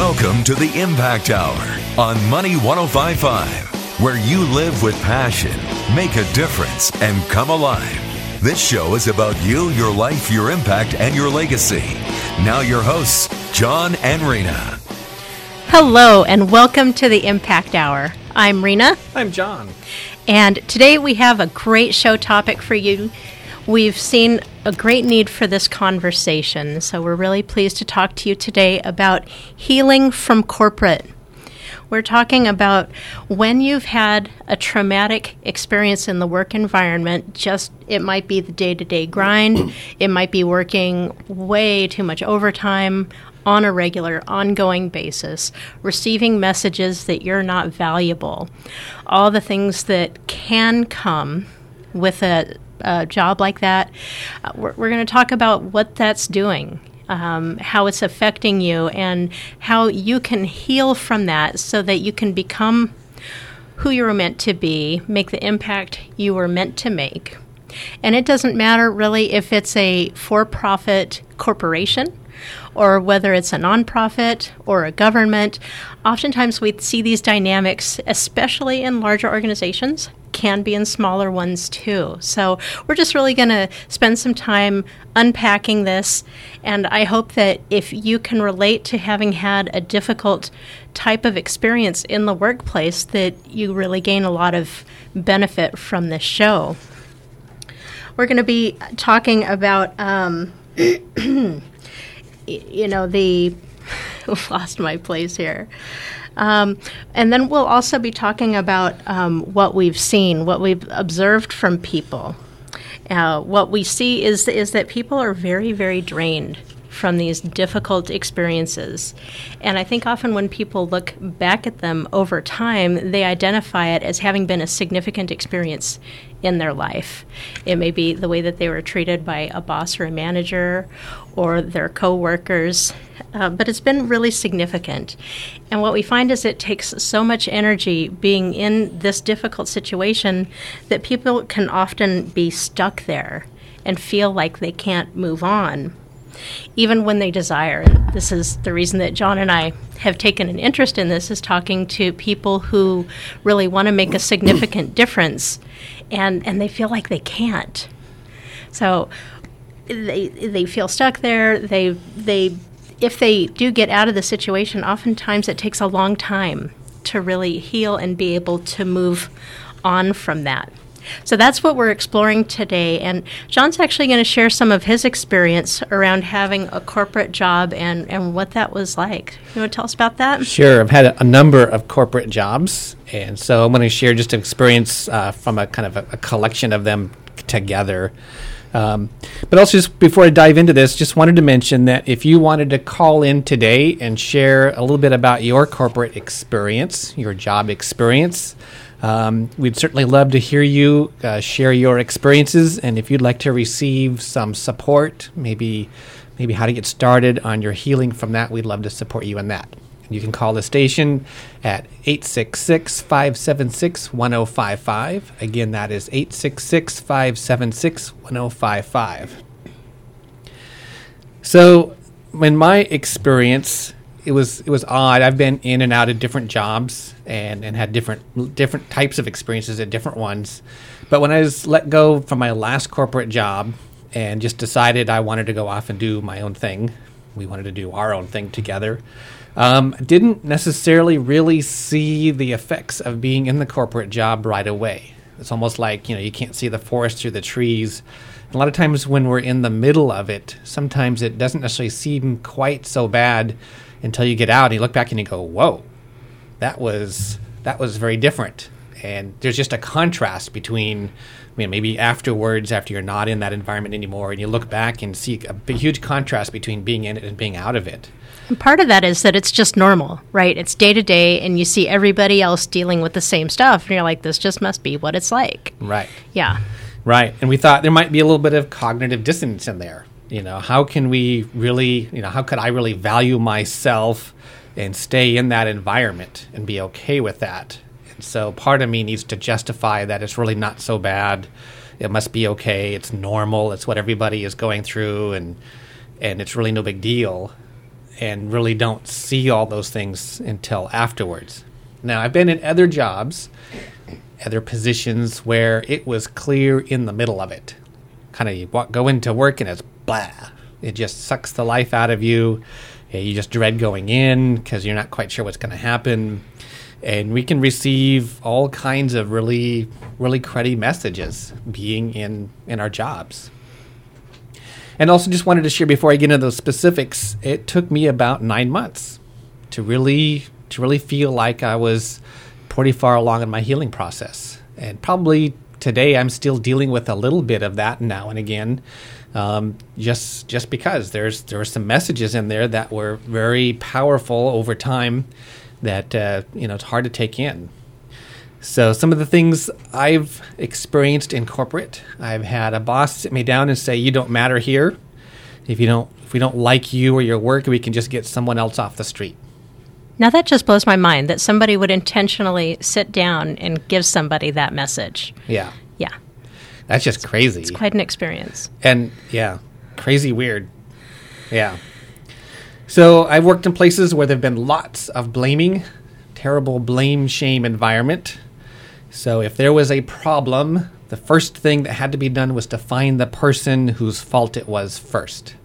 Welcome to the Impact Hour on Money 1055, where you live with passion, make a difference, and come alive. This show is about you, your life, your impact, and your legacy. Now, your hosts, John and Rena. Hello, and welcome to the Impact Hour. I'm Rena. I'm John. And today we have a great show topic for you. We've seen a great need for this conversation, so we're really pleased to talk to you today about healing from corporate. We're talking about when you've had a traumatic experience in the work environment, just it might be the day to day grind, it might be working way too much overtime on a regular, ongoing basis, receiving messages that you're not valuable, all the things that can come with a, a job like that. Uh, we're, we're going to talk about what that's doing. Um, how it's affecting you, and how you can heal from that so that you can become who you were meant to be, make the impact you were meant to make. And it doesn't matter really if it's a for profit corporation or whether it's a nonprofit or a government. Oftentimes we see these dynamics, especially in larger organizations, can be in smaller ones too. So we're just really going to spend some time unpacking this. And I hope that if you can relate to having had a difficult type of experience in the workplace, that you really gain a lot of benefit from this show. We're going to be talking about. Um, you know, the lost my place here. Um, and then we'll also be talking about um, what we've seen, what we've observed from people. Uh, what we see is is that people are very, very drained from these difficult experiences. And I think often when people look back at them over time, they identify it as having been a significant experience in their life. It may be the way that they were treated by a boss or a manager or their coworkers, uh, but it's been really significant. And what we find is it takes so much energy being in this difficult situation that people can often be stuck there and feel like they can't move on even when they desire. And this is the reason that John and I have taken an interest in this is talking to people who really want to make a significant difference and and they feel like they can't. So they they feel stuck there. They they if they do get out of the situation, oftentimes it takes a long time to really heal and be able to move on from that. So that's what we're exploring today. And John's actually going to share some of his experience around having a corporate job and, and what that was like. You want to tell us about that? Sure. I've had a, a number of corporate jobs. And so I'm going to share just an experience uh, from a kind of a, a collection of them together. Um, but also, just before I dive into this, just wanted to mention that if you wanted to call in today and share a little bit about your corporate experience, your job experience, um, we'd certainly love to hear you uh, share your experiences, and if you'd like to receive some support, maybe maybe how to get started on your healing from that, we'd love to support you in that. You can call the station at 866 576 1055. Again, that is 866 576 1055. So, in my experience, it was it was odd. I've been in and out of different jobs and, and had different different types of experiences at different ones. But when I was let go from my last corporate job and just decided I wanted to go off and do my own thing, we wanted to do our own thing together. Um, didn't necessarily really see the effects of being in the corporate job right away. It's almost like you know you can't see the forest through the trees. A lot of times when we're in the middle of it, sometimes it doesn't necessarily seem quite so bad until you get out and you look back and you go, "Whoa, that was that was very different." And there's just a contrast between, I mean, maybe afterwards, after you're not in that environment anymore, and you look back and see a huge contrast between being in it and being out of it. And part of that is that it's just normal, right? It's day to day, and you see everybody else dealing with the same stuff, and you're like, this just must be what it's like. Right. Yeah. Right. And we thought there might be a little bit of cognitive dissonance in there you know how can we really you know how could i really value myself and stay in that environment and be okay with that and so part of me needs to justify that it's really not so bad it must be okay it's normal it's what everybody is going through and and it's really no big deal and really don't see all those things until afterwards. Now, I've been in other jobs, other positions where it was clear in the middle of it. Kind of you walk, go into work and it's blah. It just sucks the life out of you. You just dread going in because you're not quite sure what's going to happen. And we can receive all kinds of really, really cruddy messages being in, in our jobs. And also, just wanted to share before I get into those specifics, it took me about nine months to really to really feel like I was pretty far along in my healing process. And probably today, I'm still dealing with a little bit of that now and again, um, just just because there's there were some messages in there that were very powerful over time that uh, you know it's hard to take in. So some of the things I've experienced in corporate, I've had a boss sit me down and say, "You don't matter here. If you don't, if we don't like you or your work, we can just get someone else off the street." Now that just blows my mind that somebody would intentionally sit down and give somebody that message. Yeah, Yeah, that's just crazy. it's quite an experience. and yeah, crazy weird. Yeah. So I've worked in places where there've been lots of blaming, terrible blame shame environment. So if there was a problem, the first thing that had to be done was to find the person whose fault it was first.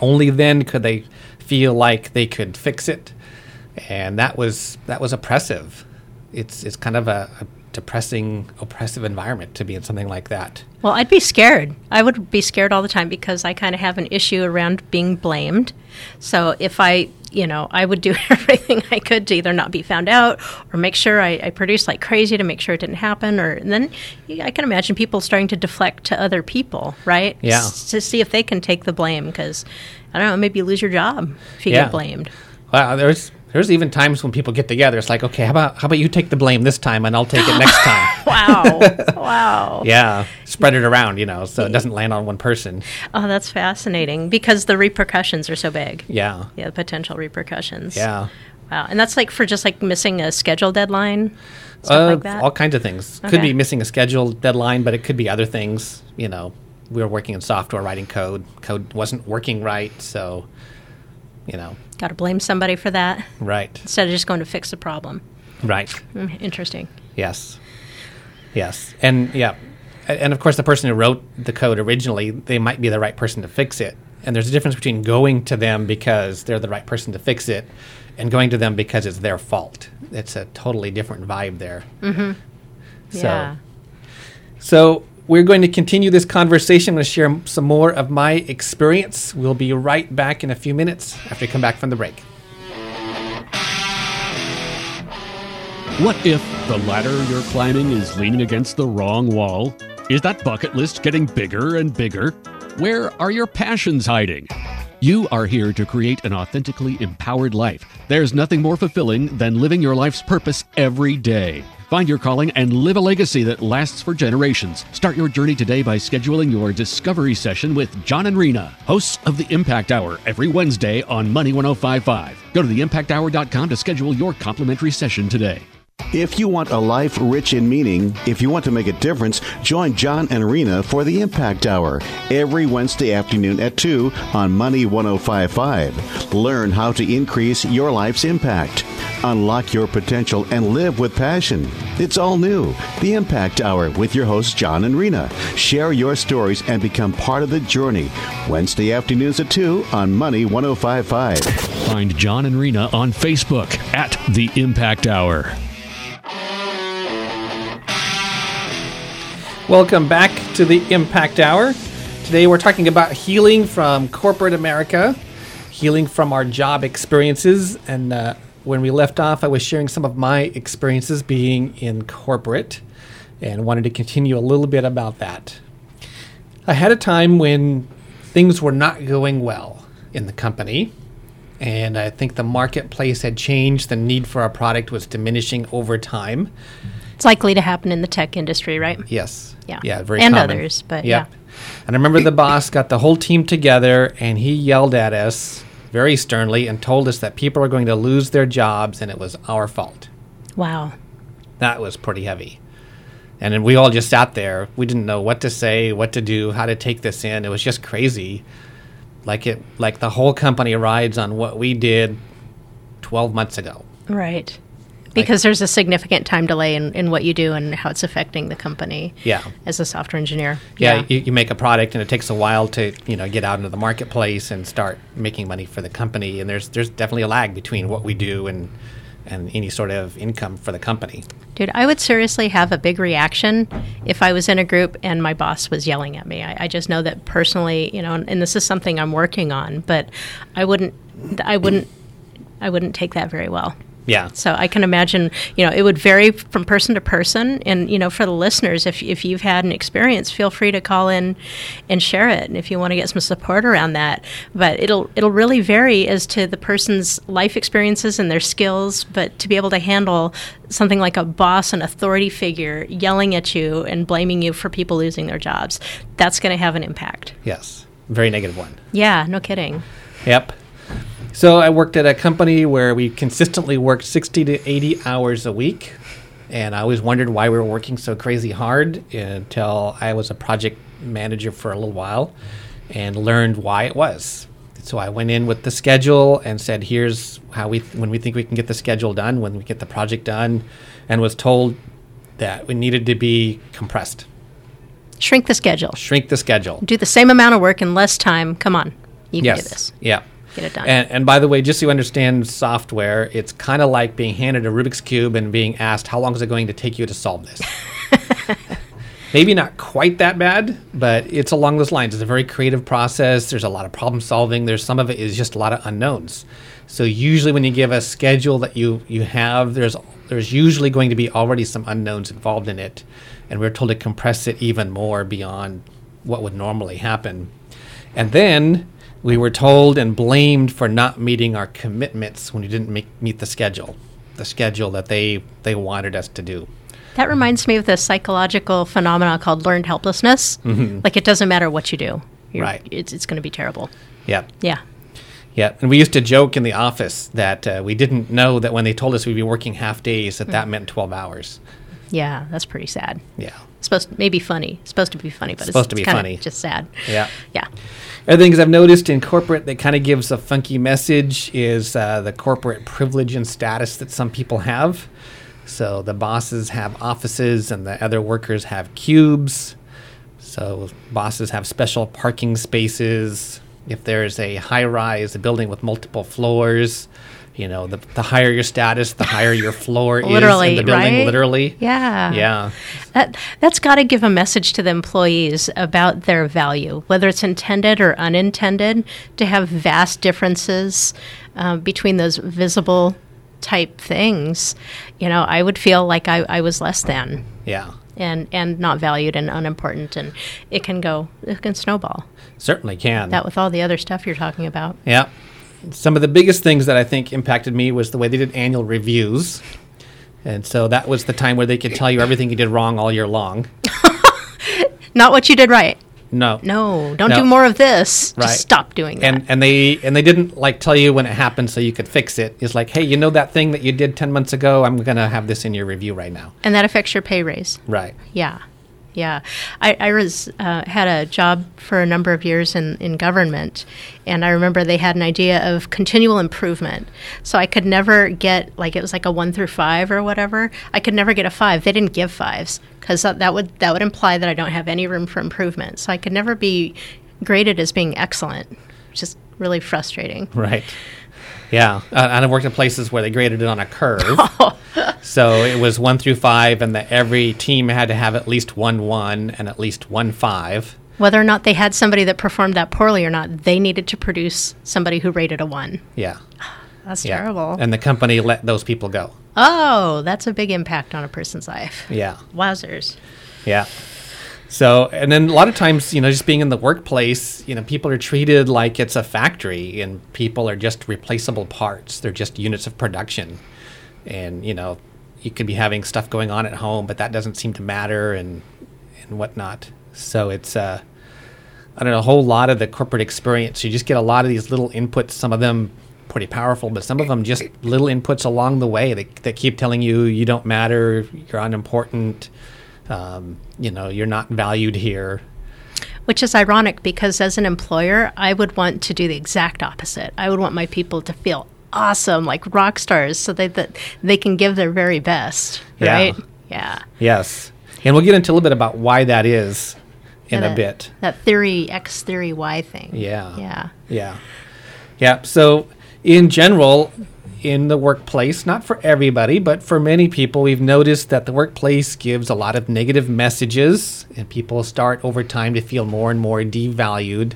Only then could they feel like they could fix it, and that was that was oppressive. It's it's kind of a, a depressing, oppressive environment to be in something like that. Well, I'd be scared. I would be scared all the time because I kind of have an issue around being blamed. So if I, you know, I would do everything I could to either not be found out or make sure I, I produced like crazy to make sure it didn't happen. Or and then I can imagine people starting to deflect to other people, right? Yeah. S- to see if they can take the blame because I don't know, maybe you lose your job if you Yeah. get blamed. Wow, there's there's even times when people get together. It's like, okay, how about how about you take the blame this time, and I'll take it next time. Wow, wow. yeah, spread it around, you know, so it doesn't land on one person. Oh, that's fascinating because the repercussions are so big. Yeah, Yeah, the potential repercussions. yeah, Wow, and that's like for just like missing a schedule deadline, stuff uh, like that. all kinds of things. Could be missing a schedule deadline, but it could be other things. You know, we were working in software, writing code. Code wasn't working right, so you know, Got to blame somebody for that right, instead of just going to fix the problem. right. Mm, Interesting. Yes. Yes. And yeah. And of course, the person who wrote the code originally, they might be the right person to fix it. And there's a difference between going to them because they're the right person to fix it and going to them because it's their fault. It's a totally different vibe there. Mm-hmm. So, yeah. so we're going to continue this conversation. I'm going to share some more of my experience. We'll be right back in a few minutes after we come back from the break. What if the ladder you're climbing is leaning against the wrong wall? Is that bucket list getting bigger and bigger? Where are your passions hiding? You are here to create an authentically empowered life. There's nothing more fulfilling than living your life's purpose every day. Find your calling and live a legacy that lasts for generations. Start your journey today by scheduling your discovery session with John and Rena, hosts of the Impact Hour, every Wednesday on Money 1055. Go to theimpacthour.com to schedule your complimentary session today. If you want a life rich in meaning, if you want to make a difference, join John and Rena for the Impact Hour every Wednesday afternoon at 2 on Money 1055. Learn how to increase your life's impact. Unlock your potential and live with passion. It's all new. The Impact Hour with your hosts John and Rena. Share your stories and become part of the journey. Wednesday afternoons at 2 on Money 1055. Find John and Rena on Facebook at The Impact Hour. Welcome back to the Impact Hour. Today we're talking about healing from corporate America, healing from our job experiences. And uh, when we left off, I was sharing some of my experiences being in corporate and wanted to continue a little bit about that. I had a time when things were not going well in the company. And I think the marketplace had changed. The need for our product was diminishing over time. It's likely to happen in the tech industry, right? Yes. Yeah. Yeah, very And common. others, but Yep. yeah. And I remember the boss got the whole team together and he yelled at us very sternly and told us that people are going to lose their jobs and it was our fault. Wow. That was pretty heavy. And then we all just sat there. We didn't know what to say, what to do, how to take this in. It was just crazy. like it like the whole company rides on what we did 12 months ago. Right. Because there's a significant time delay in, in what you do and how it's affecting the company. Yeah. As a software engineer. Yeah, You, you make a product and it takes a while to you know get out into the marketplace and start making money for the company. And there's there's definitely a lag between what we do and and any sort of income for the company. Dude, I would seriously have a big reaction if I was in a group and my boss was yelling at me. I, I just know that personally, you know, and, and this is something I'm working on, but I wouldn't, I wouldn't, I wouldn't take that very well. Yeah. So I can imagine, you know, it would vary from person to person. And, you know, for the listeners, if, if you've had an experience, feel free to call in and share it. And if you want to get some support around that, but it'll, it'll really vary as to the person's life experiences and their skills. But to be able to handle something like a boss, an authority figure yelling at you and blaming you for people losing their jobs, that's going to have an impact. Yes. Very negative one. Yeah, no kidding. Yep. So I worked at a company where we consistently worked 60 to 80 hours a week. And I always wondered why we were working so crazy hard until I was a project manager for a little while and learned why it was. So I went in with the schedule and said, "Here's how we when we think we can get the schedule done, when we get the project done," and was told that we needed to be compressed, Shrink the schedule. shrink the schedule. Do the same amount of work in less time. Come on. You can yes. do this. Yeah. Get it done. And, and by the way, just so you understand software, it's kind of like being handed a Rubik's Cube and being asked, how long is it going to take you to solve this? Maybe not quite that bad, but it's along those lines. It's a very creative process. There's a lot of problem solving. There's some of it is just a lot of unknowns. So usually when you give a schedule that you, you have, there's there's usually going to be already some unknowns involved in it. And we're told to compress it even more beyond what would normally happen. And then we were told and blamed for not meeting our commitments when we didn't make, meet the schedule, the schedule that they, they wanted us to do. That reminds me of the psychological phenomenon called learned helplessness. Like it doesn't matter what you do, You're- Mm-hmm. Right. It's it's going to be terrible. Yeah. Yeah. Yeah. And we used to joke in the office that uh, we didn't know that when they told us we'd be working half days, that that meant 12 hours. Yeah, that's pretty sad. Yeah. Supposed to maybe funny. It's Supposed to be funny, but it's Supposed it's, to be funny. Just sad. Yeah. Yeah. Other things I've noticed in corporate that kind of gives a funky message is uh, the corporate privilege and status that some people have. So the bosses have offices and the other workers have cubes. So bosses have special parking spaces. If there's a high rise, a building with multiple floors, you know, the, the higher your status, the higher your floor is Literally, in the building, right? literally. Yeah. Yeah. That that's got to give a message to the employees about their value, whether it's intended or unintended, to have vast differences uh, between those visible type things. You know, I would feel like I, I was less than Yeah. and and not valued and unimportant, and it can go it can snowball. Certainly can. That with all the other stuff you're talking about. Yeah. Some of the biggest things that I think impacted me was the way they did annual reviews. And so that was the time where they could tell you everything you did wrong all year long. Not what you did right. No. No, don't No. do more of this. Right. Just stop doing that. And and they and they didn't like tell you when it happened so you could fix it. It's like, "Hey, you know that thing that you did 10 months ago? I'm going to have this in your review right now." and that affects your pay raise. Right. Yeah, yeah. I, I was uh, had a job for a number of years in, in government, and I remember they had an idea of continual improvement. So I could never get like it was like a one through five or whatever. I could never get a five. They didn't give fives because that, that would that would imply that I don't have any room for improvement. So I could never be graded as being excellent, which is really frustrating. Right. Yeah, uh, and I've worked in places where they graded it on a curve. so it was one through five, and that every team had to have at least one one and at least one five. Whether or not they had somebody that performed that poorly or not, they needed to produce somebody who rated a one. Yeah. That's yeah. terrible. And the company let those people go. Oh, that's a big impact on a person's life. Yeah. Wowzers. Yeah. So, and then a lot of times, you know, just being in the workplace, you know, people are treated like it's a factory and people are just replaceable parts. They're just units of production. And, you know, you could be having stuff going on at home, but that doesn't seem to matter and, and whatnot. So it's, uh, I don't know, a whole lot of the corporate experience. You just get a lot of these little inputs, some of them pretty powerful, but some of them just little inputs along the way that, that keep telling you you don't matter, you're unimportant, um, you know, you're not valued here. Which is ironic because as an employer, I would want to do the exact opposite. I would want my people to feel awesome, like rock stars, so they, that they can give their very best, Yeah. right? Yeah. Yes. And we'll get into a little bit about why that is in Yeah, a bit. That theory X theory Y thing. Yeah. Yeah. Yeah. Yeah. So, in general, in the workplace, not for everybody, but for many people, we've noticed that the workplace gives a lot of negative messages, and people start over time to feel more and more devalued.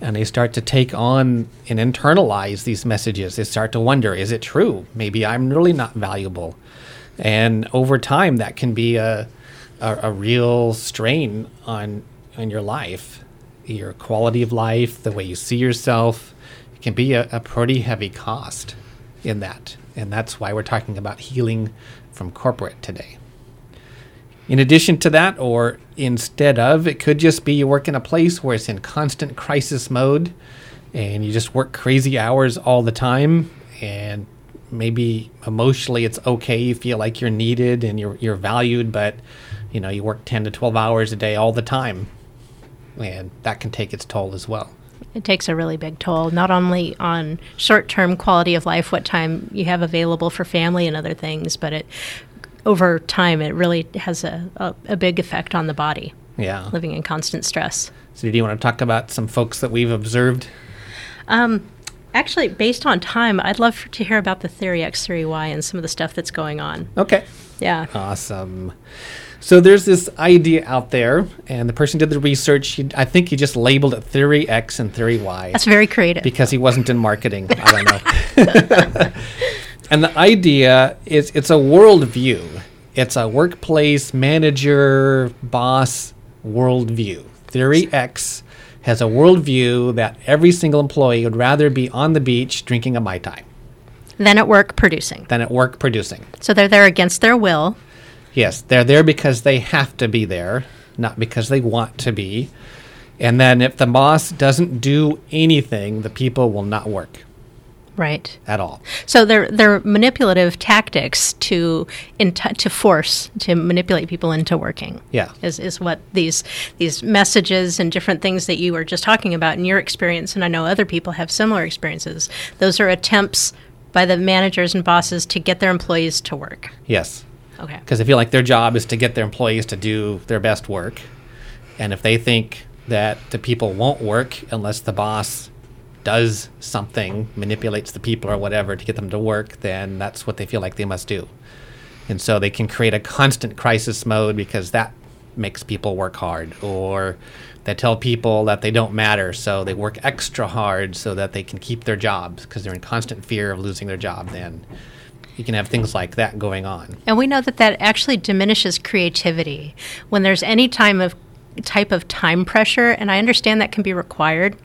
And they start to take on and internalize these messages. They start to wonder is it true? Maybe I'm really not valuable. And over time, that can be a, a, a real strain on, on your life, your quality of life, the way you see yourself. It can be a, a pretty heavy cost in that. And that's why we're talking about healing from corporate today. In addition to that, or instead of, it could just be you work in a place where it's in constant crisis mode and you just work crazy hours all the time and maybe emotionally it's okay you feel like you're needed and you're you're valued but you know you work 10 to 12 hours a day all the time and that can take its toll as well It takes a really big toll, not only on short term quality of life, what time you have available for family and other things, but it over time it really has a, a, a big effect on the body, yeah living in constant stress. so do you want to talk about some folks that we've observed um, Actually, based on time, I'd love to hear about the Theory X, Theory Y, and some of the stuff that's going on. okay Yeah. Awesome. So there's this idea out there, and the person did the research. He, I think he just labeled it Theory X and Theory Y That's very creative. because he wasn't in marketing. I don't know. and the idea is it's a worldview. It's a workplace manager boss worldview. Theory X has a worldview that every single employee would rather be on the beach drinking a mai tai than at work, producing. than at work producing. So they're there against their will. Yes, they're there because they have to be there, not because they want to be. And then if the boss doesn't do anything, the people will not work Right. at all. So they're they're manipulative tactics to in to force to manipulate people into working. Yeah. is is what these these messages and different things that you were just talking about in your experience, and I know other people have similar experiences. Those are attempts by the managers and bosses to get their employees to work. Yes. Okay. Because they feel like their job is to get their employees to do their best work. And if they think that the people won't work unless the boss does something, manipulates the people or whatever to get them to work, then that's what they feel like they must do. And so they can create a constant crisis mode because that makes people work hard. Or they tell people that they don't matter, so they work extra hard so that they can keep their jobs because they're in constant fear of losing their job then. You can have things like that going on. And we know that that actually diminishes creativity when there's any time of type of time pressure and I understand that can be required,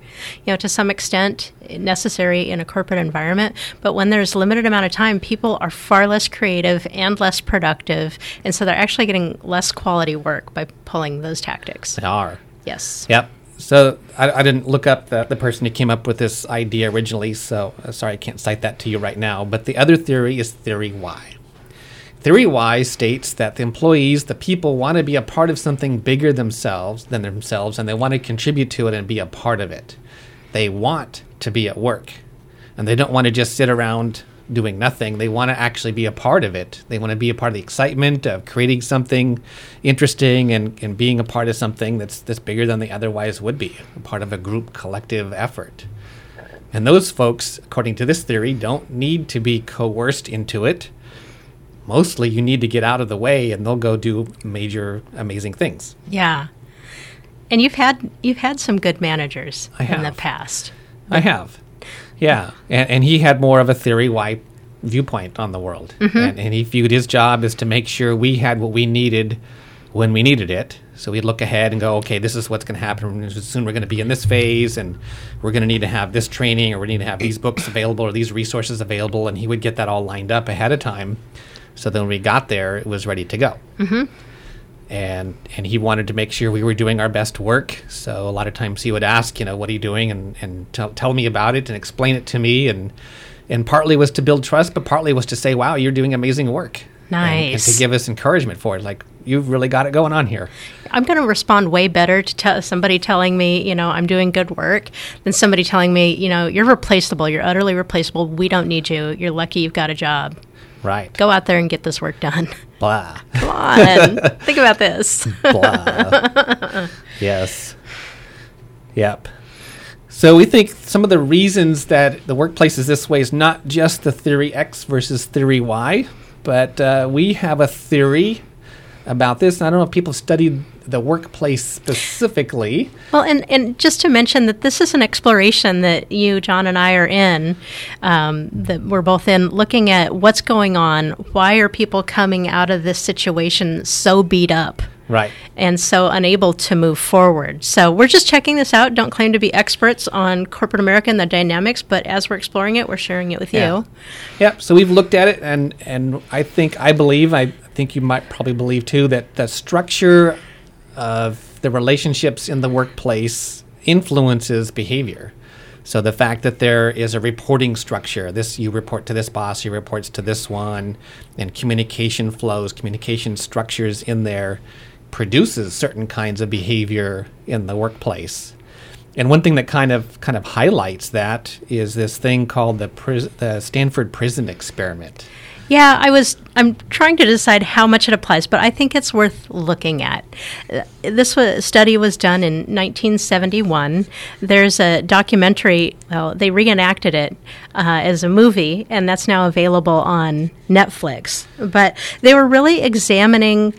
you know, to some extent necessary in a corporate environment, but when there's limited amount of time, people are far less creative and less productive, and so they're actually getting less quality work by pulling those tactics. They are. Yes. Yep. So I, I didn't look up the, the person who came up with this idea originally, so uh, sorry I can't cite that to you right now. But the other theory is theory Y. Theory Y states that the employees, the people, want to be a part of something bigger themselves than themselves, and they want to contribute to it and be a part of it. They want to be at work, and they don't want to just sit around doing nothing. They want to actually be a part of it. They want to be a part of the excitement of creating something interesting and, and being a part of something that's that's bigger than they otherwise would be, a part of a group collective effort. And those folks, according to this theory, don't need to be coerced into it. Mostly you need to get out of the way and they'll go do major amazing things. Yeah. And you've had you've had some good managers I in the past. I have. Yeah. And, and he had more of a theory Y viewpoint on the world. Mm-hmm. And, and he viewed his job as to make sure we had what we needed when we needed it. So we'd look ahead and go, okay, this is what's going to happen. Soon we're going to be in this phase, and we're going to need to have this training, or we need to have these books available, or these resources available. And he would get that all lined up ahead of time. So then when we got there, it was ready to go. Mm-hmm. And and he wanted to make sure we were doing our best work. So a lot of times he would ask, you know, what are you doing, and and tell tell me about it and explain it to me, and and partly was to build trust, but partly was to say, wow, you're doing amazing work. And- And, Nice. to give us encouragement for it, like you've really got it going on here. I'm going to respond way better to tell somebody telling me, you know, I'm doing good work than somebody telling me, you know, you're replaceable. You're utterly replaceable. We don't need you. You're lucky you've got a job. Right. Go out there and get this work done. Blah. Come on. Think about this. Blah. yes. Yep. So we think some of the reasons that the workplace is this way is not just the theory X versus theory Y, but uh, we have a theory about this. I don't know if people studied the workplace specifically. Well, and, and just to mention that this is an exploration that you, John, and I are in, um, that we're both in, looking at what's going on. Why are people coming out of this situation so beat up? Right. And so unable to move forward. So we're just checking this out. Don't claim to be experts on corporate America and the dynamics, but as we're exploring it, we're sharing it with Yeah. you. Yep. So we've looked at it, and and I think I believe I think you might probably believe too that the structure of the relationships in the workplace influences behavior. So the fact that there is a reporting structure, this you report to this boss, he reports to this one, and communication flows, communication structures in there produces certain kinds of behavior in the workplace. And one thing that kind of kind of highlights that is this thing called the pris- the Stanford Prison Experiment. Yeah, I was. I'm trying to decide how much it applies, but I think it's worth looking at. Uh, This was, study was done in 1971. There's a documentary. Well, they reenacted it uh, as a movie, and that's now available on Netflix. But they were really examining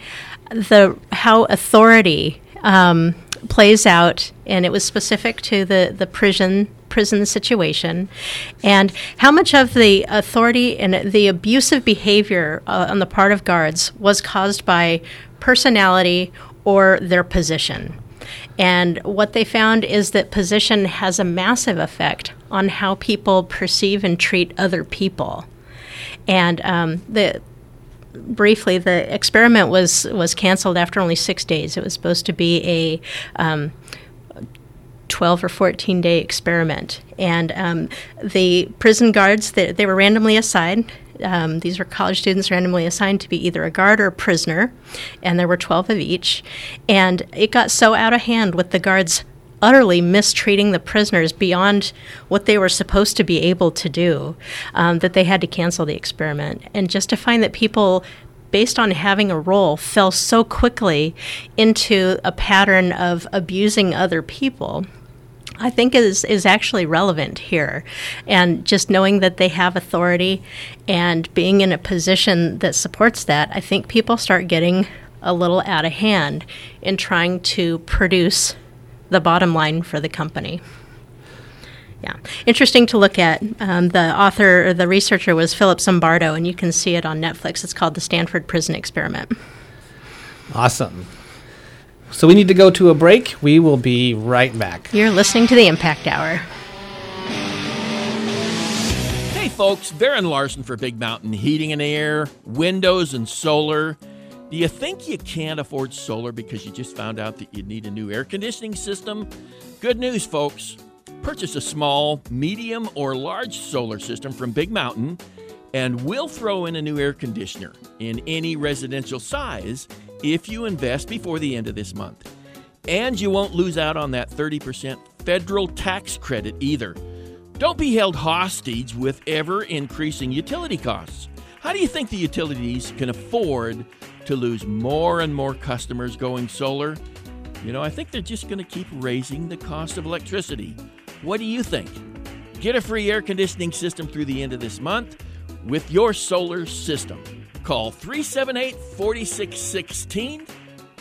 the how authority um, plays out, and it was specific to the the prison prison situation, and how much of the authority and the abusive behavior uh, on the part of guards was caused by personality or their position. And what they found is that position has a massive effect on how people perceive and treat other people. And um, the briefly, the experiment was was canceled after only six days. It was supposed to be a um, 12 or 14 day experiment. And um, the prison guards, they, they were randomly assigned. Um, these were college students randomly assigned to be either a guard or a prisoner, and there were 12 of each. And it got so out of hand with the guards utterly mistreating the prisoners beyond what they were supposed to be able to do um, that they had to cancel the experiment. And just to find that people based on having a role, fell so quickly into a pattern of abusing other people. I think is is actually relevant here, and just knowing that they have authority and being in a position that supports that, I think people start getting a little out of hand in trying to produce the bottom line for the company. Yeah, interesting to look at. Um, the author, or the researcher, was Philip Zimbardo, and you can see it on Netflix. It's called The Stanford Prison Experiment. Awesome. So we need to go to a break. We will be right back. You're listening to the Impact Hour. Hey folks, Darren Larson for Big Mountain Heating and Air, Windows and Solar. Do you think you can't afford solar because you just found out that you need a new air conditioning system? Good news, folks. Purchase a small, medium, or large solar system from Big Mountain, and we'll throw in a new air conditioner in any residential size if you invest before the end of this month. And you won't lose out on that 30% federal tax credit either. Don't be held hostage with ever increasing utility costs. How do you think the utilities can afford to lose more and more customers going solar? You know, I think they're just going to keep raising the cost of electricity. What do you think? Get a free air conditioning system through the end of this month with your solar system. Call 378 4616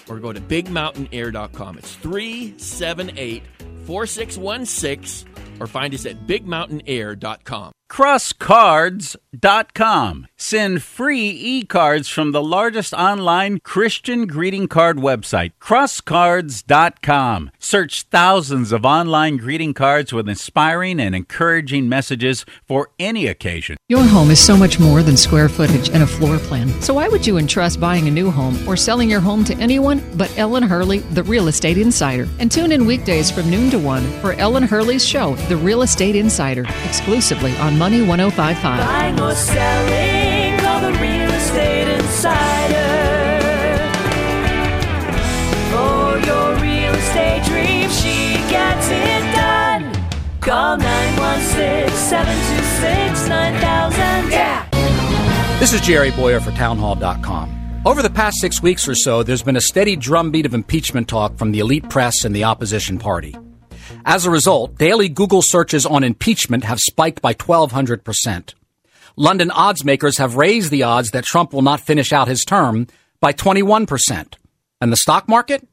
or go to bigmountainair.com. It's 378 4616 or find us at bigmountainair.com. crosscards.com. Send free e-cards from the largest online Christian greeting card website, crosscards.com. Search thousands of online greeting cards with inspiring and encouraging messages for any occasion. Your home is so much more than square footage and a floor plan. So why would you entrust buying a new home or selling your home to anyone but Ellen Hurley, the real estate insider? And tune in weekdays from noon to 1 for Ellen Hurley's show, The Real Estate Insider, exclusively on Money 1055. Buying or selling, call the real estate insider. For your real estate dream, she gets it done. Call 916 726 9000. Yeah! This is Jerry Bowyer for townhall.com. Over the past six weeks or so, there's been a steady drumbeat of impeachment talk from the elite press and the opposition party. As a result, daily Google searches on impeachment have spiked by 1,200%. London odds makers have raised the odds that Trump will not finish out his term by 21%. And the stock market?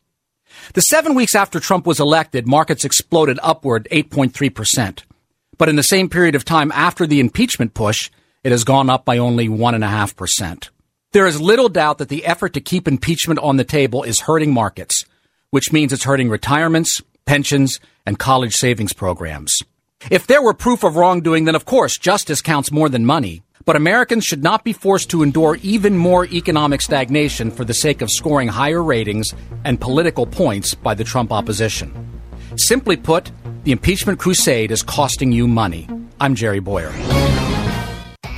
The seven weeks after Trump was elected, markets exploded upward 8.3%. But in the same period of time after the impeachment push, it has gone up by only 1.5%. There is little doubt that the effort to keep impeachment on the table is hurting markets, which means it's hurting retirements, pensions, and college savings programs. If there were proof of wrongdoing, then of course justice counts more than money. But Americans should not be forced to endure even more economic stagnation for the sake of scoring higher ratings and political points by the Trump opposition. Simply put, the impeachment crusade is costing you money. I'm Jerry Bowyer.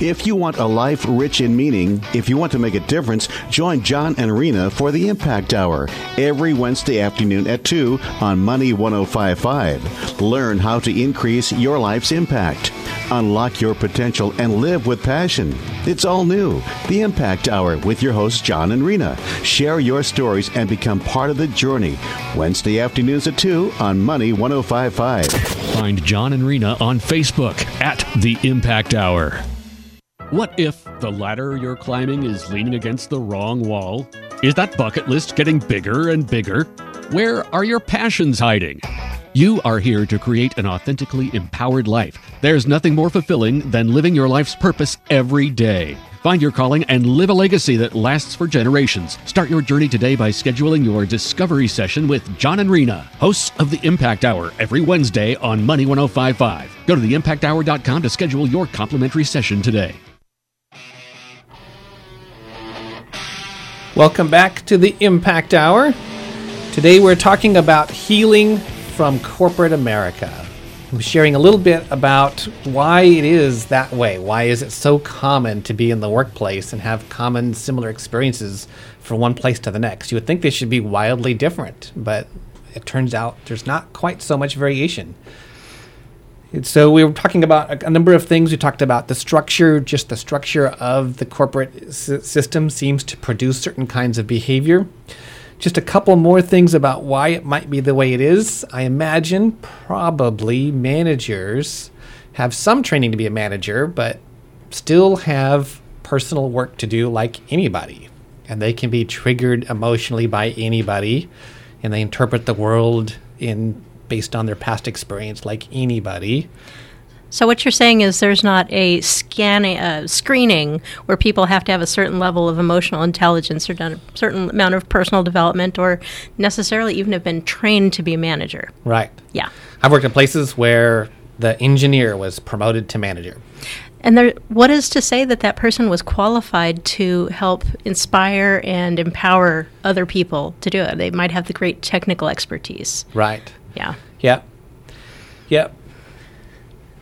If you want a life rich in meaning, if you want to make a difference, join John and Rena for the Impact Hour every Wednesday afternoon at 2 on Money 1055. Learn how to increase your life's impact. Unlock your potential and live with passion. It's all new. The Impact Hour with your hosts, John and Rena. Share your stories and become part of the journey. Wednesday afternoons at 2 on Money 1055. Find John and Rena on Facebook at The Impact Hour. What if the ladder you're climbing is leaning against the wrong wall? Is that bucket list getting bigger and bigger? Where are your passions hiding? You are here to create an authentically empowered life. There's nothing more fulfilling than living your life's purpose every day. Find your calling and live a legacy that lasts for generations. Start your journey today by scheduling your discovery session with John and Rena, hosts of the Impact Hour, every Wednesday on Money 1055. Go to theimpacthour.com to schedule your complimentary session today. Welcome back to the Impact Hour. Today we're talking about healing from corporate America. I'm sharing a little bit about why it is that way. Why is it so common to be in the workplace and have common, similar experiences from one place to the next? You would think they should be wildly different, but it turns out there's not quite so much variation. So we were talking about a, a number of things. We talked about the structure, just the structure of the corporate s- system seems to produce certain kinds of behavior. Just a couple more things about why it might be the way it is. I imagine probably managers have some training to be a manager, but still have personal work to do like anybody. And they can be triggered emotionally by anybody, and they interpret the world in based on their past experience like anybody. So what you're saying is there's not a scanning uh, screening where people have to have a certain level of emotional intelligence or done a certain amount of personal development or necessarily even have been trained to be a manager. Right. Yeah. I've worked in places where the engineer was promoted to manager. And there, what is to say that that person was qualified to help inspire and empower other people to do it? They might have the great technical expertise. Right. Yeah. Yep. Yep.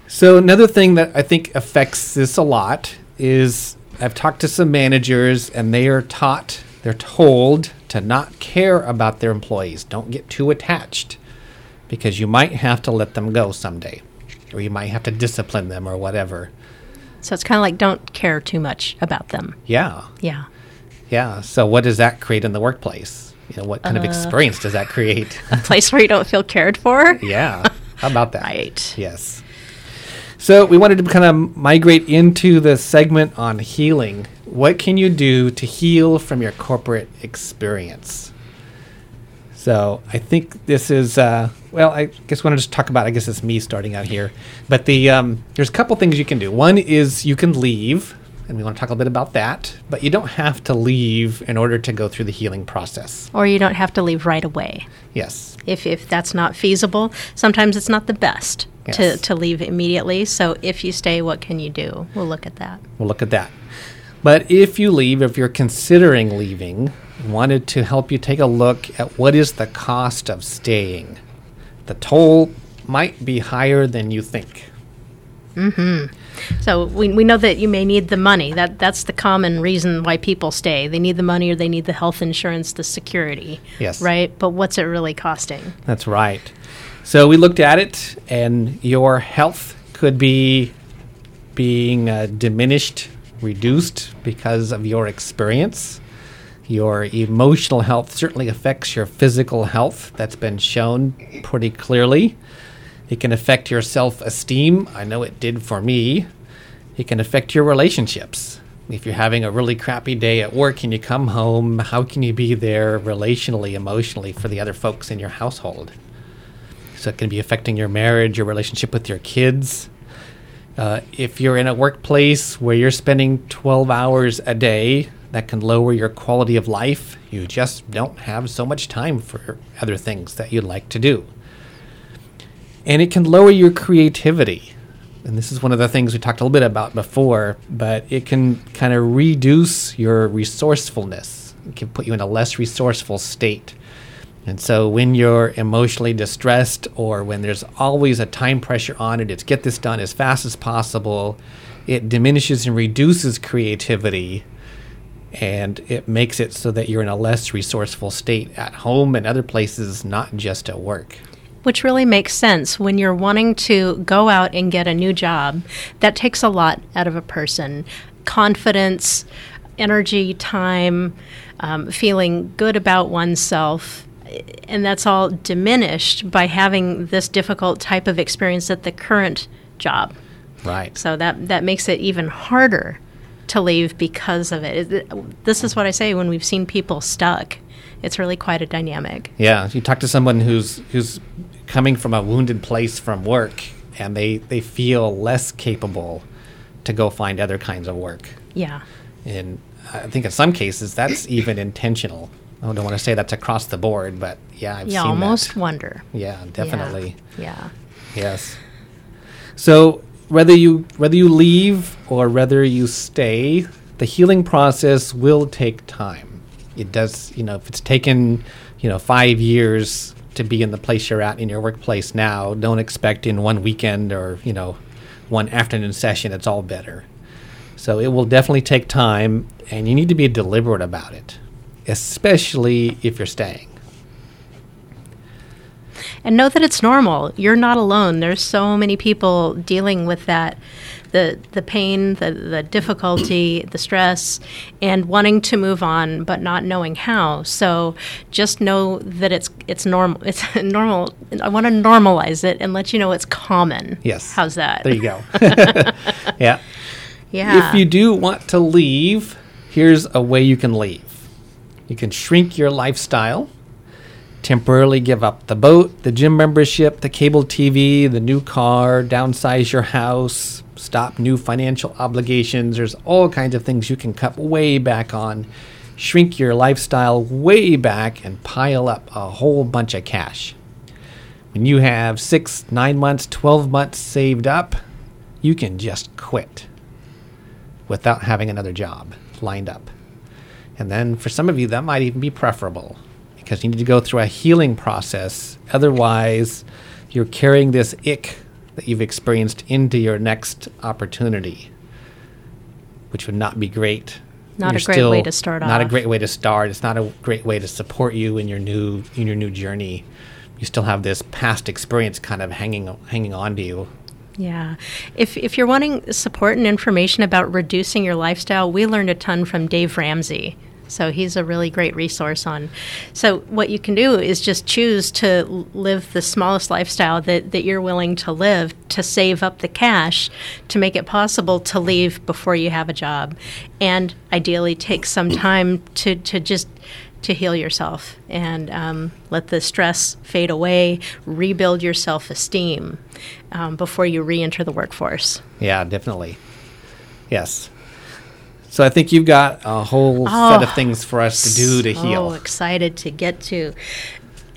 So another thing that I think affects this a lot is I've talked to some managers and they are taught, they're told to not care about their employees. Don't get too attached because you might have to let them go someday or you might have to discipline them or whatever. So it's kind of like don't care too much about them. Yeah. Yeah. Yeah. So what does that create in the workplace? You know, what kind of experience does that create? A place where you don't feel cared for. Yeah. How about that? Right. Yes. So we wanted to kind of migrate into the segment on healing. What can you do to heal from your corporate experience? So I think this is uh, well. I guess we want to just talk about. I guess it's me starting out here, but the um, there's a couple things you can do. One is you can leave, and we want to talk a little bit about that. But you don't have to leave in order to go through the healing process. Or you don't have to leave right away. Yes. If, if that's not feasible, sometimes it's not the best to, Yes. to leave immediately. So if you stay, what can you do? We'll look at that. We'll look at that. But if you leave, if you're considering leaving, wanted to help you take a look at what is the cost of staying. The toll might be higher than you think. Mm-hmm. So we, we know that you may need the money. That that's the common reason why people stay. They need the money or they need the health insurance, the security. Yes. Right? But what's it really costing? That's right. So we looked at it, and your health could be being uh, diminished, reduced because of your experience. Your emotional health certainly affects your physical health. That's been shown pretty clearly. It can affect your self esteem. I know it did for me. It can affect your relationships. If you're having a really crappy day at work and you come home, how can you be there relationally, emotionally for the other folks in your household? So it can be affecting your marriage, your relationship with your kids. Uh, if you're in a workplace where you're spending 12 hours a day, that can lower your quality of life. You just don't have so much time for other things that you'd like to do. And it can lower your creativity. And this is one of the things we talked a little bit about before, but it can kind of reduce your resourcefulness. It can put you in a less resourceful state. And so when you're emotionally distressed or when there's always a time pressure on it, it's get this done as fast as possible, it diminishes and reduces creativity and it makes it so that you're in a less resourceful state at home and other places, not just at work. Which really makes sense when you're wanting to go out and get a new job. That takes a lot out of a person confidence, energy, time, um, feeling good about oneself. And that's all diminished by having this difficult type of experience at the current job. Right. So that, that makes it even harder to leave because of it. it. This is what I say when we've seen people stuck. It's really quite a dynamic. Yeah, you talk to someone who's who's coming from a wounded place from work, and they they feel less capable to go find other kinds of work. Yeah. And I think in some cases that's even intentional. I don't want to say that's across the board, but yeah, I've you seen almost that. wonder. Yeah, definitely. Yeah. Yes. So whether you whether you leave or whether you stay, the healing process will take time. It does, you know, if it's taken, you know, five years to be in the place you're at in your workplace now, don't expect in one weekend or you know, one afternoon session it's all better. So it will definitely take time, and you need to be deliberate about it, especially if you're staying and know that it's normal. You're not alone. There's so many people dealing with that the the pain, the the difficulty, the stress, and wanting to move on but not knowing how. So just know that it's it's normal. It's normal. I want to normalize it and let you know it's common. Yes. How's that? There you go. yeah. Yeah. If you do want to leave, here's a way you can leave. You can shrink your lifestyle temporarily give up the boat, the gym membership, the cable TV, the new car, downsize your house, stop new financial obligations. There's all kinds of things you can cut way back on, shrink your lifestyle way back, and pile up a whole bunch of cash. When you have six, nine months, 12 months saved up, you can just quit without having another job lined up. And then for some of you, that might even be preferable because you need to go through a healing process. Otherwise, you're carrying this ick that you've experienced into your next opportunity, which would not be great. Not You're a great way to start Not a great way to start. It's not a great way to support you in your new in your new journey. You still have this past experience kind of hanging hanging on to you. Yeah. If, if you're wanting support and information about reducing your lifestyle, we learned a ton from Dave Ramsey. So he's a really great resource on. So what you can do is just choose to live the smallest lifestyle that, that you're willing to live to save up the cash to make it possible to leave before you have a job, and ideally take some time to to just to heal yourself and um, let the stress fade away, rebuild your self esteem um, before you re enter the workforce. Yeah, definitely. Yes. So I think you've got a whole set of Oh, things for us to do to so heal. excited to get to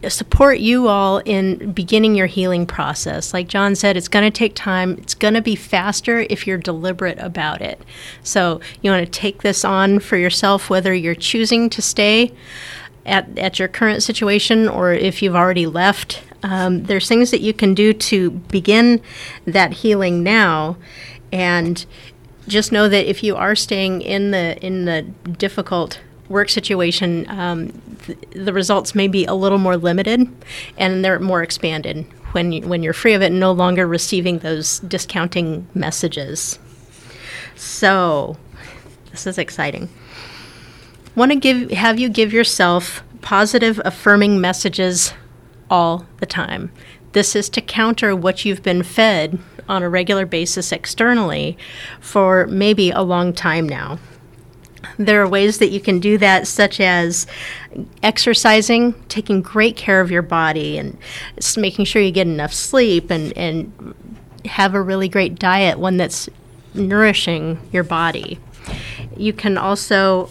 support you all in beginning your healing process. Like John said, it's going to take time. It's going to be faster if you're deliberate about it. So you want to take this on for yourself, whether you're choosing to stay at, at your current situation or if you've already left. Um, there's things that you can do to begin that healing now, and just know that if you are staying in the in the difficult work situation, um, th- the results may be a little more limited and they're more expanded. when you, when you're free of it and no longer receiving those discounting messages. So, this is exciting. Want to give have you give yourself positive affirming messages all the time. This is to counter what you've been fed on a regular basis externally for maybe a long time now. There are ways that you can do that, such as exercising, taking great care of your body, and making sure you get enough sleep and, and have a really great diet, one that's nourishing your body. You can also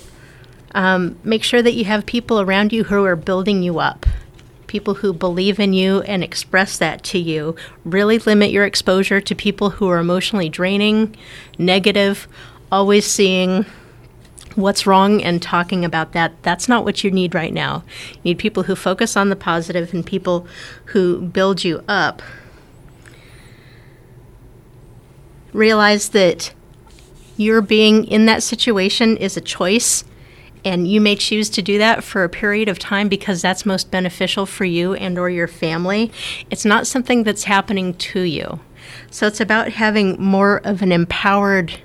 um, make sure that you have people around you who are building you up people who believe in you and express that to you. Really limit your exposure to people who are emotionally draining, negative, always seeing what's wrong and talking about that. That's not what you need right now. You need people who focus on the positive and people who build you up. Realize that your being in that situation is a choice and you may choose to do that for a period of time because that's most beneficial for you and or your family it's not something that's happening to you so it's about having more of an empowered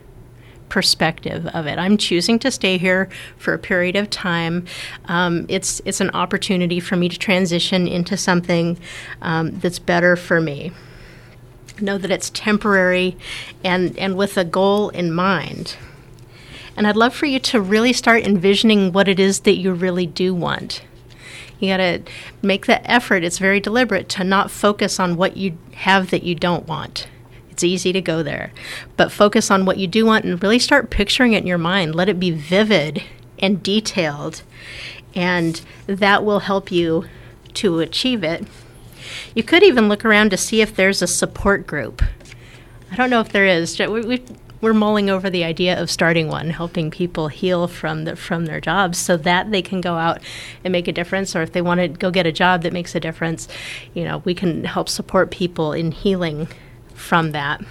perspective of it. I'm choosing to stay here for a period of time. Um, it's it's an opportunity for me to transition into something um, that's better for me. Know that it's temporary, and and with a goal in mind. And I'd love for you to really start envisioning what it is that you really do want. You got to make the effort, it's very deliberate, to not focus on what you have that you don't want. It's easy to go there. But focus on what you do want and really start picturing it in your mind. Let it be vivid and detailed. And that will help you to achieve it. You could even look around to see if there's a support group. I don't know if there is. We, we're mulling over the idea of starting one, helping people heal from the, from their jobs, so that they can go out and make a difference. Or if they want to go get a job that makes a difference, you know, we can help support people in healing from that.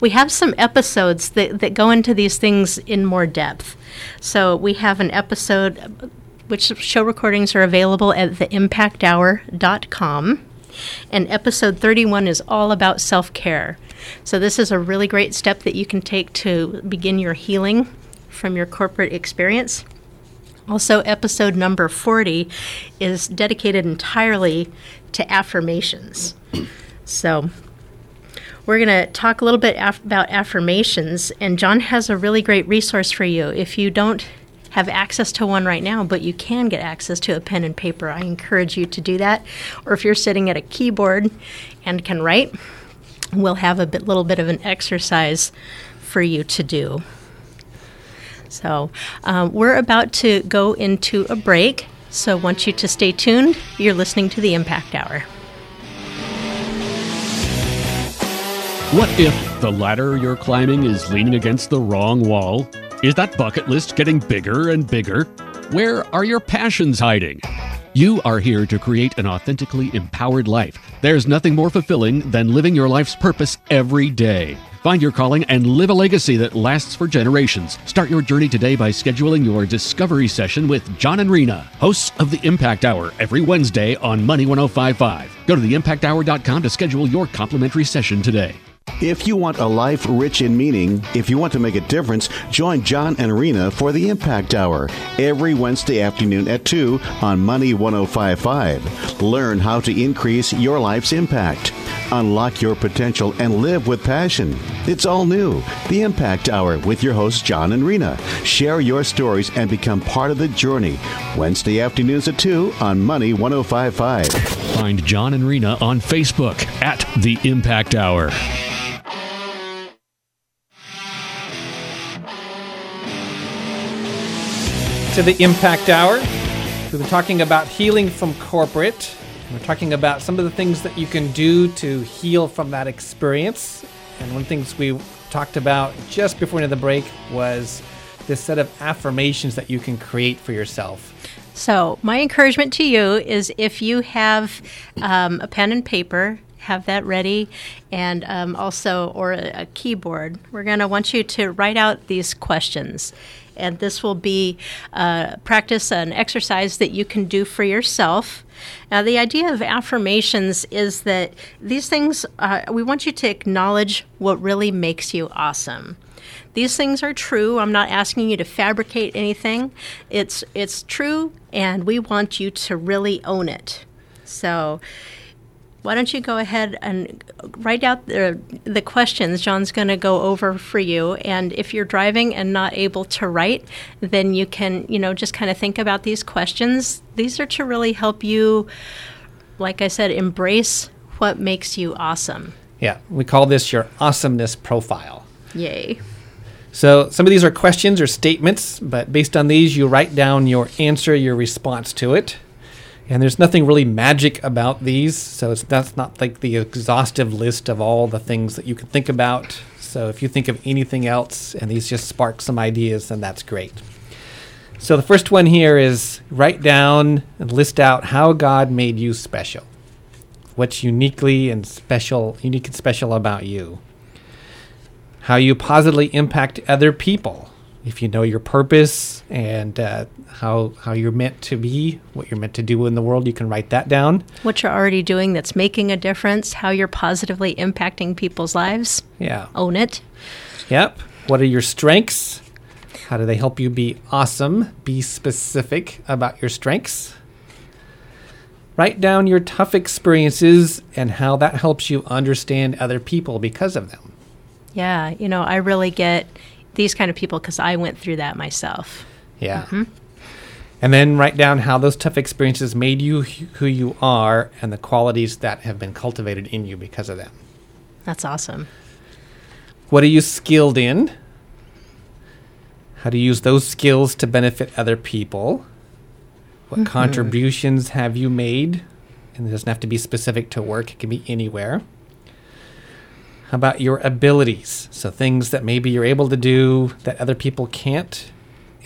We have some episodes that, that go into these things in more depth. So we have an episode which show recordings are available at theimpacthour.com. And episode 31 is all about self care. So, this is a really great step that you can take to begin your healing from your corporate experience. Also, episode number 40 is dedicated entirely to affirmations. So, we're going to talk a little bit af- about affirmations, and John has a really great resource for you. If you don't have access to one right now, but you can get access to a pen and paper, I encourage you to do that. Or if you're sitting at a keyboard and can write, we'll have a bit, little bit of an exercise for you to do. So, um, we're about to go into a break. So, I want you to stay tuned. You're listening to the Impact Hour. What if the ladder you're climbing is leaning against the wrong wall? Is that bucket list getting bigger and bigger? Where are your passions hiding? You are here to create an authentically empowered life. There's nothing more fulfilling than living your life's purpose every day. Find your calling and live a legacy that lasts for generations. Start your journey today by scheduling your discovery session with John and Rena, hosts of the Impact Hour, every Wednesday on Money 1055. Go to theimpacthour.com to schedule your complimentary session today. If you want a life rich in meaning, if you want to make a difference, join John and Rena for the Impact Hour every Wednesday afternoon at 2 on Money 1055. Learn how to increase your life's impact. Unlock your potential and live with passion. It's all new. The Impact Hour with your hosts, John and Rena. Share your stories and become part of the journey. Wednesday afternoons at 2 on Money 1055. Find John and Rena on Facebook at The Impact Hour. To the Impact Hour. We've been talking about healing from corporate. We're talking about some of the things that you can do to heal from that experience. And one of the things we talked about just before the break was this set of affirmations that you can create for yourself. So, my encouragement to you is if you have um, a pen and paper, have that ready, and um, also, or a, a keyboard, we're going to want you to write out these questions and this will be uh, practice an exercise that you can do for yourself. Now, the idea of affirmations is that these things, uh, we want you to acknowledge what really makes you awesome. These things are true. I'm not asking you to fabricate anything. It's it's true, and we want you to really own it. So, why don't you go ahead and write out the the questions John's going to go over for you and if you're driving and not able to write then you can you know just kind of think about these questions these are to really help you like I said embrace what makes you awesome Yeah, we call this your awesomeness profile. yay So some of these are questions or statements, but based on these, you write down your answer, your response to it. And there's nothing really magic about these, so it's that's not like the exhaustive list of all the things that you can think about. So if you think of anything else and these just spark some ideas, then that's great. So the first one here is write down and list out how God made you special. What's uniquely and special, unique and special about you how you positively impact other people. If you know your purpose and uh, how how you're meant to be, what you're meant to do in the world, you can write that down. what you're already doing that's making a difference how you're positively impacting people's lives Yeah. own it Yep. What are your strengths? How do they help you be awesome? Be specific about your strengths. Write down your tough experiences and how that helps you understand other people because of them. yeah you know I really get these kind of people because I went through that myself Yeah. Mm-hmm. And then write down how those tough experiences made you who you are and the qualities that have been cultivated in you because of them. that's awesome What are you skilled in? How to use those skills to benefit other people? What mm-hmm. contributions have you made? And it doesn't have to be specific to work, it can be anywhere. How about your abilities? So, things that maybe you're able to do that other people can't.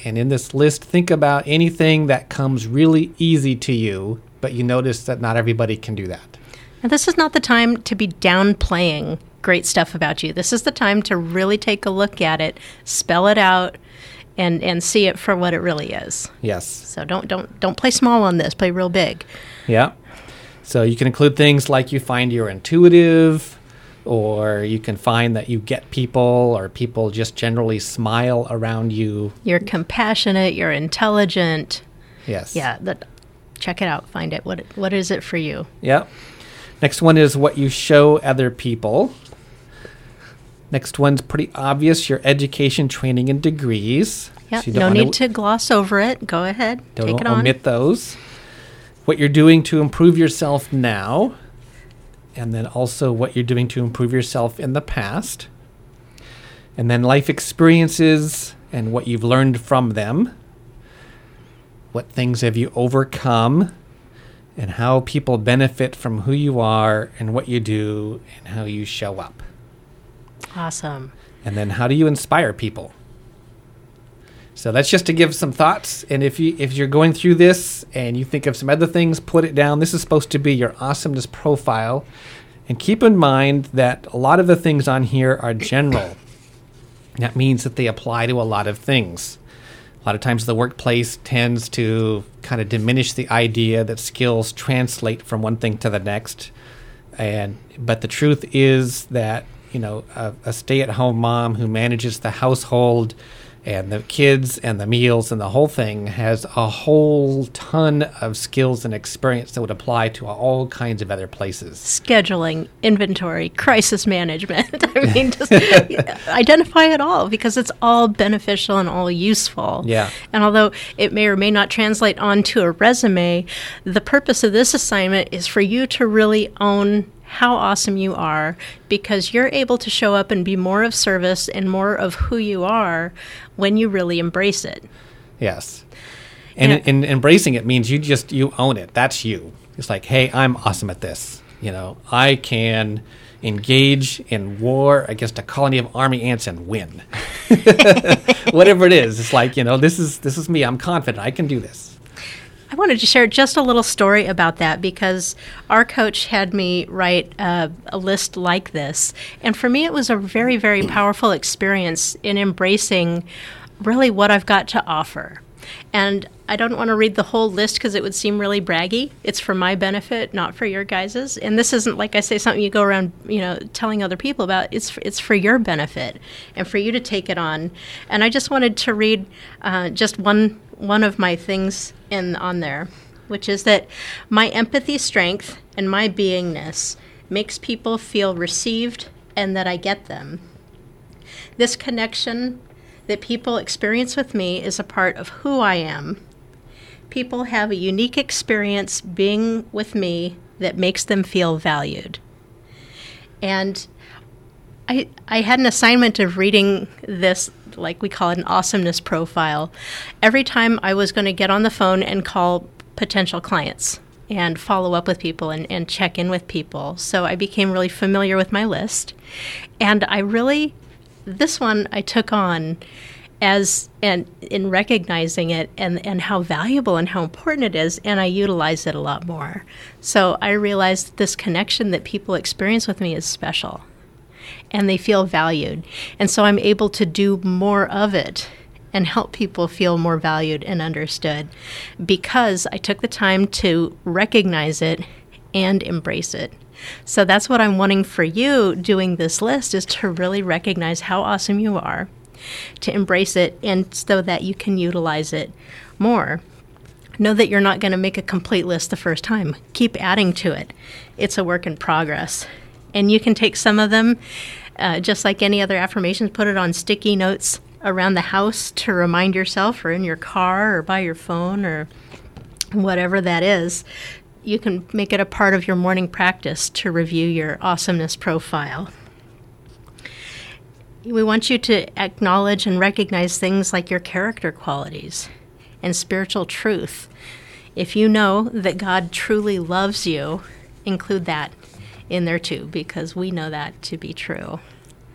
And in this list, think about anything that comes really easy to you, but you notice that not everybody can do that. And this is not the time to be downplaying great stuff about you. This is the time to really take a look at it, spell it out, and and see it for what it really is. Yes. So don't don't don't play small on this. Play real big. Yeah. So you can include things like you find you're intuitive, or you can find that you get people, or people just generally smile around you. You're compassionate. You're intelligent. Yes. Yeah. That. Check it out. Find it. What what is it for you? Yep. Next one is what you show other people. Next one's pretty obvious your education, training, and degrees. Yeah. So no need to gloss over it. Go ahead. Don't Take it on. omit those. What you're doing to improve yourself now, and then also what you're doing to improve yourself in the past. And then life experiences and what you've learned from them. What things have you overcome, and how people benefit from who you are and what you do and how you show up. Awesome. And then how do you inspire people? So that's just to give some thoughts. And if you if you're going through this and you think of some other things, put it down. This is supposed to be your awesomeness profile. And keep in mind that a lot of the things on here are general. That means that they apply to a lot of things. A lot of times the workplace tends to kind of diminish the idea that skills translate from one thing to the next. And but the truth is that, you know, a, a stay-at-home mom who manages the household and the kids and the meals and the whole thing has a whole ton of skills and experience that would apply to all kinds of other places. scheduling, inventory, crisis management. I mean, just identify it all because it's all beneficial and all useful. Yeah. And although it may or may not translate onto a resume, the purpose of this assignment is for you to really own how awesome you are because you're able to show up and be more of service and more of who you are when you really embrace it. Yes. And Yeah. in, embracing it means you just you own it. That's you. It's like, hey, I'm awesome at this. You know, I can engage in war against a colony of army ants and win. Whatever it is, it's like you know, this is this is me. I'm confident. I can do this. I wanted to share just a little story about that because our coach had me write uh, a list like this. And for me, it was a very, very powerful experience in embracing really what I've got to offer. And I don't want to read the whole list because it would seem really braggy. It's for my benefit, not for your guys's. And this isn't like I say something you go around, you know, telling other people about. It's for, it's for your benefit and for you to take it on. And I just wanted to read uh, just one one of my things in on there, which is that my empathy strength and my beingness makes people feel received and that I get them. This connection that people experience with me is a part of who I am. People have a unique experience being with me that makes them feel valued. And I, I had an assignment of reading this, like we call it an awesomeness profile, every time I was going to get on the phone and call potential clients and follow up with people and, and check in with people. So I became really familiar with my list. And I really this one I took on as and in recognizing it and and how valuable and how important it is and I utilize it a lot more. So I realized this connection that people experience with me is special and they feel valued. And so I'm able to do more of it and help people feel more valued and understood because I took the time to recognize it and embrace it. So that's what I'm wanting for you doing this list is to really recognize how awesome you are, to embrace it, and so that you can utilize it more. Know that you're not going to make a complete list the first time. Keep adding to it. It's a work in progress. And you can take some of them, uh, just like any other affirmations, put it on sticky notes around the house to remind yourself, or in your car, or by your phone, or whatever that is, you can make it a part of your morning practice to review your awesomeness profile. We want you to acknowledge and recognize things like your character qualities and spiritual truth. If you know that God truly loves you, include that in there too, because we know that to be true.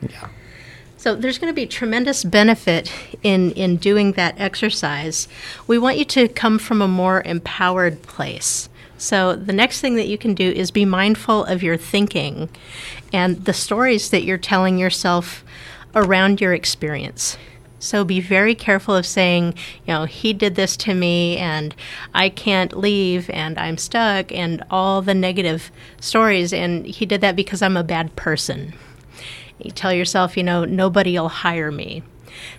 Yeah. So there's going to be tremendous benefit in in doing that exercise. We want you to come from a more empowered place. So, the next thing that you can do is be mindful of your thinking and the stories that you're telling yourself around your experience. So, be very careful of saying, you know, he did this to me and I can't leave and I'm stuck and all the negative stories. And he did that because I'm a bad person. You tell yourself, you know, nobody will hire me.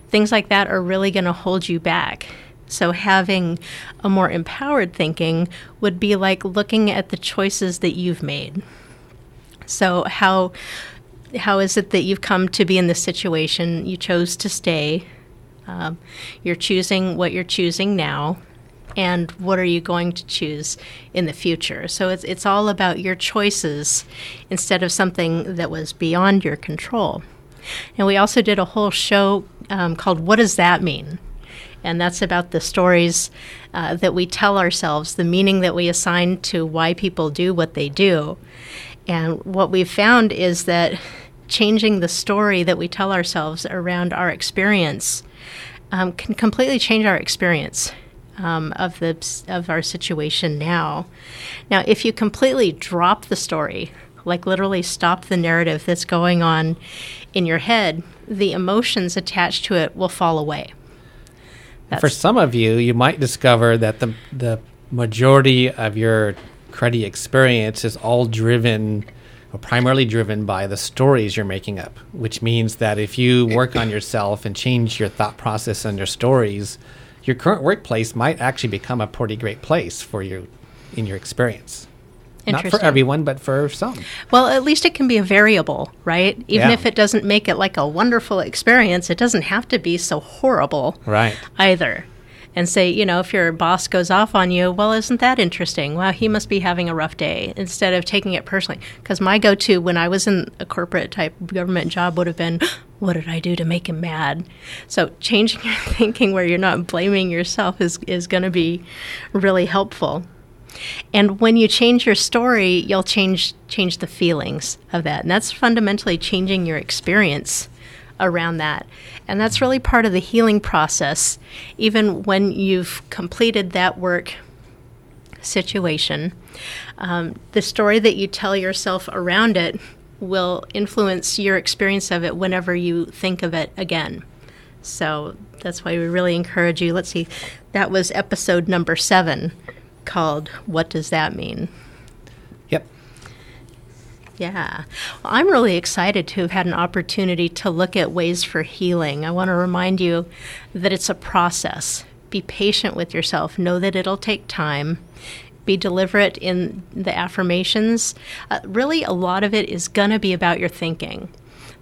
Things like that are really going to hold you back. So, having a more empowered thinking would be like looking at the choices that you've made. So, how how is it that you've come to be in this situation? You chose to stay. Um, you're choosing what you're choosing now, and what are you going to choose in the future? So it's it's all about your choices instead of something that was beyond your control. And we also did a whole show um, called "What Does That Mean." and that's about the stories uh, that we tell ourselves, the meaning that we assign to why people do what they do. And what we've found is that changing the story that we tell ourselves around our experience um, can completely change our experience. Um, of the of our situation now. Now, if you completely drop the story, like literally stop the narrative that's going on in your head, the emotions attached to it will fall away. For some of you, you might discover that the the majority of your cruddy experience is all driven or primarily driven by the stories you're making up, which means that if you work on yourself and change your thought process and your stories, your current workplace might actually become a pretty great place for you in your experience. Not for everyone, but for some. Well, at least it can be a variable, right? Even Yeah. if it doesn't make it like a wonderful experience, it doesn't have to be so horrible Right. either. And say, you know, if your boss goes off on you, well, isn't that interesting? Wow, he must be having a rough day instead of taking it personally. Because my go to when I was in a corporate type government job would have been, what did I do to make him mad? So changing your thinking where you're not blaming yourself is, is going to be really helpful. And when you change your story, you'll change change the feelings of that. And that's fundamentally changing your experience around that. And that's really part of the healing process. Even when you've completed that work situation, um, the story that you tell yourself around it will influence your experience of it whenever you think of it again. So that's why we really encourage you. Let's see, that was episode number seven called What Does That Mean? Yeah. Well, I'm really excited to have had an opportunity to look at ways for healing. I want to remind you that it's a process. Be patient with yourself. Know that it'll take time. Be deliberate in the affirmations. Uh, really, a lot of it is going to be about your thinking,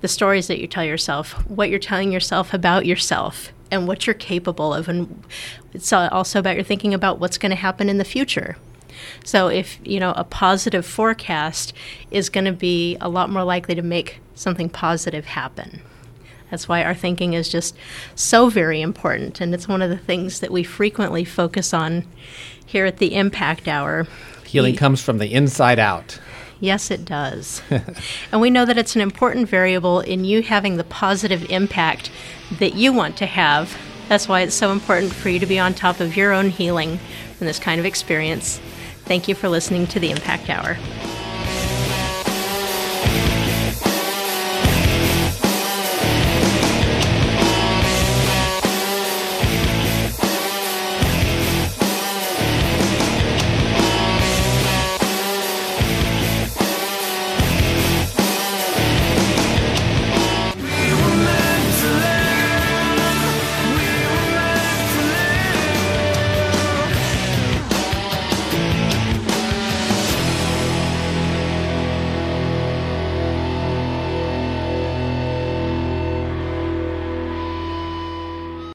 the stories that you tell yourself, what you're telling yourself about yourself, and what you're capable of. And it's uh, also about your thinking about what's going to happen in the future. So if, you know, a positive forecast is going to be a lot more likely to make something positive happen. That's why our thinking is just so very important. And it's one of the things that we frequently focus on here at the Impact Hour. Healing comes from the inside out. Yes, it does. and we know that it's an important variable in you having the positive impact that you want to have. That's why it's so important for you to be on top of your own healing from this kind of experience. Thank you for listening to the Impact Hour.